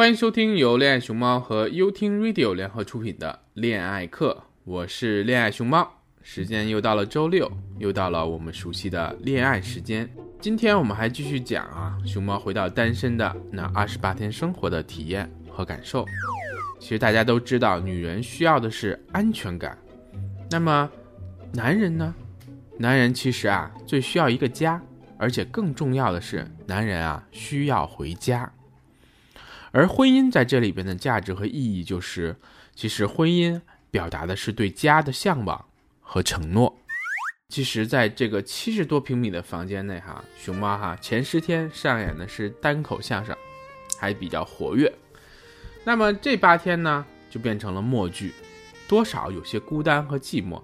欢迎收听由恋爱熊猫和优听 Radio 联合出品的恋爱课，我是恋爱熊猫。时间又到了周六，又到了我们熟悉的恋爱时间。今天我们还继续讲啊，熊猫回到单身的那二十八天生活的体验和感受。其实大家都知道，女人需要的是安全感。那么，男人呢？男人其实啊，最需要一个家，而且更重要的是，男人啊需要回家。而婚姻在这里边的价值和意义，就是其实婚姻表达的是对家的向往。和承诺，其实，在这个七十多平米的房间内，哈，熊猫哈前十天上演的是单口相声，还比较活跃。那么这八天呢，就变成了默剧，多少有些孤单和寂寞。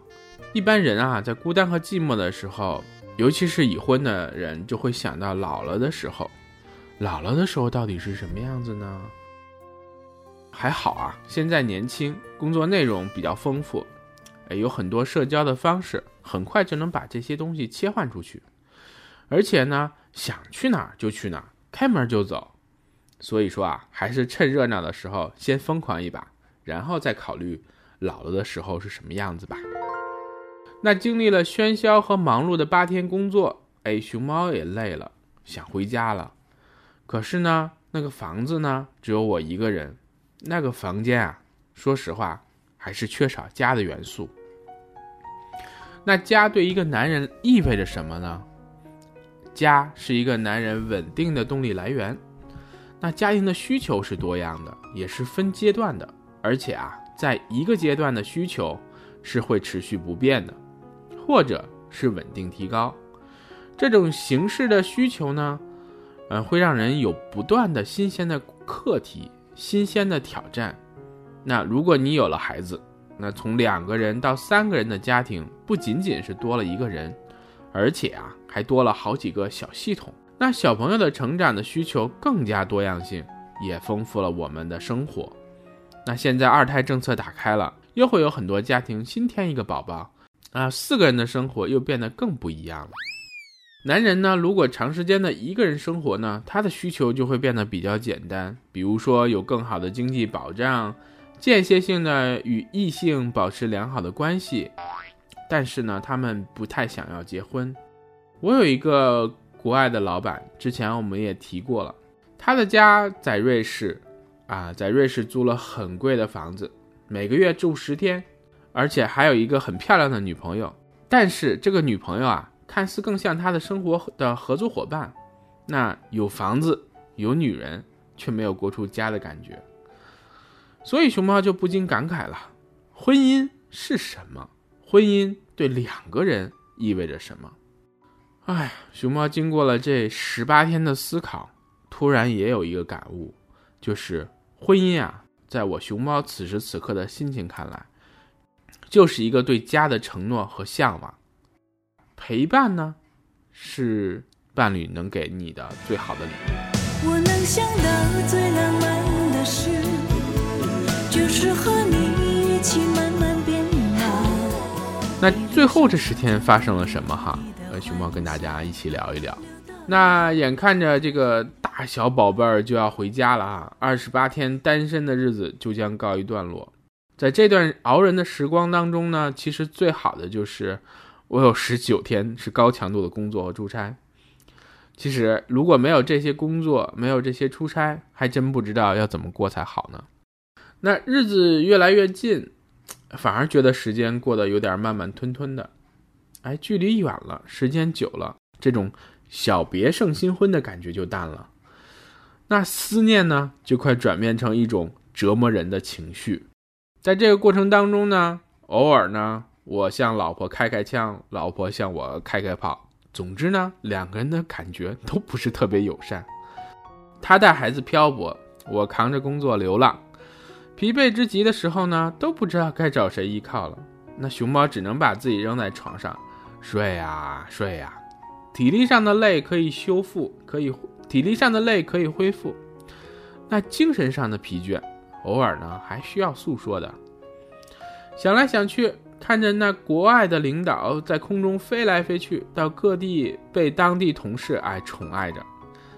一般人啊，在孤单和寂寞的时候，尤其是已婚的人，就会想到老了的时候。老了的时候到底是什么样子呢？还好啊，现在年轻，工作内容比较丰富。哎，有很多社交的方式，很快就能把这些东西切换出去，而且呢，想去哪儿就去哪儿，开门就走。所以说啊，还是趁热闹的时候先疯狂一把，然后再考虑老了的时候是什么样子吧。那经历了喧嚣和忙碌的八天工作，哎，熊猫也累了，想回家了。可是呢，那个房子呢，只有我一个人，那个房间啊，说实话。还是缺少家的元素。那家对一个男人意味着什么呢？家是一个男人稳定的动力来源。那家庭的需求是多样的，也是分阶段的，而且啊，在一个阶段的需求是会持续不变的，或者是稳定提高。这种形式的需求呢，嗯，会让人有不断的新鲜的课题、新鲜的挑战。那如果你有了孩子，那从两个人到三个人的家庭，不仅仅是多了一个人，而且啊，还多了好几个小系统。那小朋友的成长的需求更加多样性，也丰富了我们的生活。那现在二胎政策打开了，又会有很多家庭新添一个宝宝，啊，四个人的生活又变得更不一样了。男人呢，如果长时间的一个人生活呢，他的需求就会变得比较简单，比如说有更好的经济保障。间歇性的与异性保持良好的关系，但是呢，他们不太想要结婚。我有一个国外的老板，之前我们也提过了，他的家在瑞士，啊，在瑞士租了很贵的房子，每个月住十天，而且还有一个很漂亮的女朋友。但是这个女朋友啊，看似更像他的生活的合作伙伴，那有房子有女人，却没有过出家的感觉。所以熊猫就不禁感慨了：婚姻是什么？婚姻对两个人意味着什么？哎，熊猫经过了这十八天的思考，突然也有一个感悟，就是婚姻啊，在我熊猫此时此刻的心情看来，就是一个对家的承诺和向往。陪伴呢，是伴侣能给你的最好的礼物。我能想到最浪漫的事。就是和你一起慢慢变老。那最后这十天发生了什么哈？呃，熊猫跟大家一起聊一聊。那眼看着这个大小宝贝儿就要回家了啊，二十八天单身的日子就将告一段落。在这段熬人的时光当中呢，其实最好的就是我有十九天是高强度的工作和出差。其实如果没有这些工作，没有这些出差，还真不知道要怎么过才好呢。那日子越来越近，反而觉得时间过得有点慢慢吞吞的。哎，距离远了，时间久了，这种小别胜新婚的感觉就淡了。那思念呢，就快转变成一种折磨人的情绪。在这个过程当中呢，偶尔呢，我向老婆开开枪，老婆向我开开炮。总之呢，两个人的感觉都不是特别友善。他带孩子漂泊，我扛着工作流浪。疲惫之极的时候呢，都不知道该找谁依靠了。那熊猫只能把自己扔在床上，睡呀睡呀。体力上的累可以修复，可以体力上的累可以恢复。那精神上的疲倦，偶尔呢还需要诉说的。想来想去，看着那国外的领导在空中飞来飞去，到各地被当地同事爱宠爱着，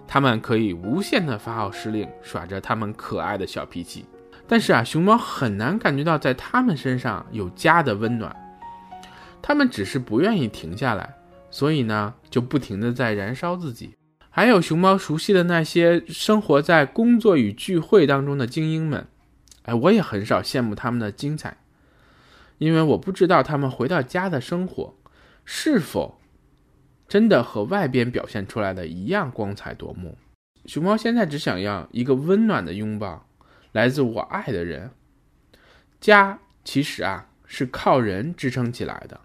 他们可以无限的发号施令，耍着他们可爱的小脾气。但是啊，熊猫很难感觉到在他们身上有家的温暖，他们只是不愿意停下来，所以呢，就不停的在燃烧自己。还有熊猫熟悉的那些生活在工作与聚会当中的精英们，哎，我也很少羡慕他们的精彩，因为我不知道他们回到家的生活是否真的和外边表现出来的一样光彩夺目。熊猫现在只想要一个温暖的拥抱，来自我爱的人。家其实啊是靠人支撑起来的，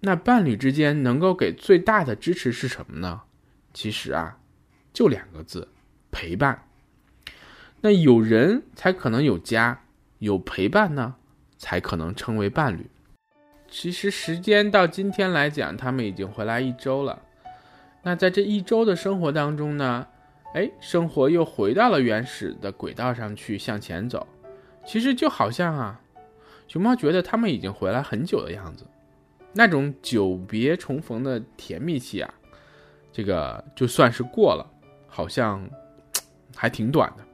那伴侣之间能够给最大的支持是什么呢？其实啊，就两个字，陪伴。那有人才可能有家，有陪伴呢，才可能称为伴侣。其实时间到今天来讲，他们已经回来一周了。那在这一周的生活当中呢，哎，生活又回到了原始的轨道上去向前走。其实就好像啊，熊猫觉得他们已经回来很久的样子，那种久别重逢的甜蜜期啊。这个就算是过了，好像还挺短的，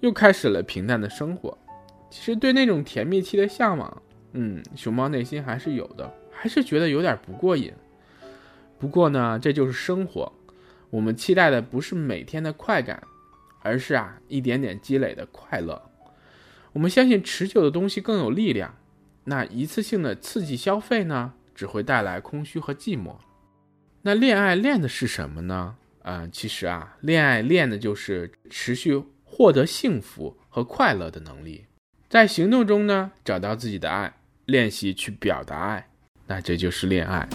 又开始了平淡的生活。其实对那种甜蜜期的向往，嗯，熊猫内心还是有的，还是觉得有点不过瘾。不过呢，这就是生活，我们期待的不是每天的快感，而是啊一点点积累的快乐。我们相信持久的东西更有力量，那一次性的刺激消费呢，只会带来空虚和寂寞。那恋爱练的是什么呢？啊，其实啊，恋爱练的就是持续获得幸福和快乐的能力，在行动中呢找到自己的爱，练习去表达爱，那这就是恋爱。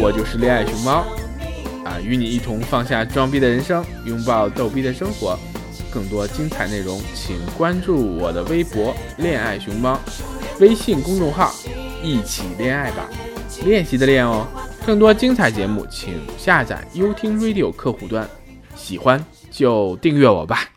我就是恋爱熊猫，啊，与你一同放下装逼的人生，拥抱逗逼的生活。更多精彩内容，请关注我的微博“恋爱熊猫”，微信公众号“一起恋爱吧”，练习的练哦。更多精彩节目，请下载优听 Radio 客户端，喜欢就订阅我吧。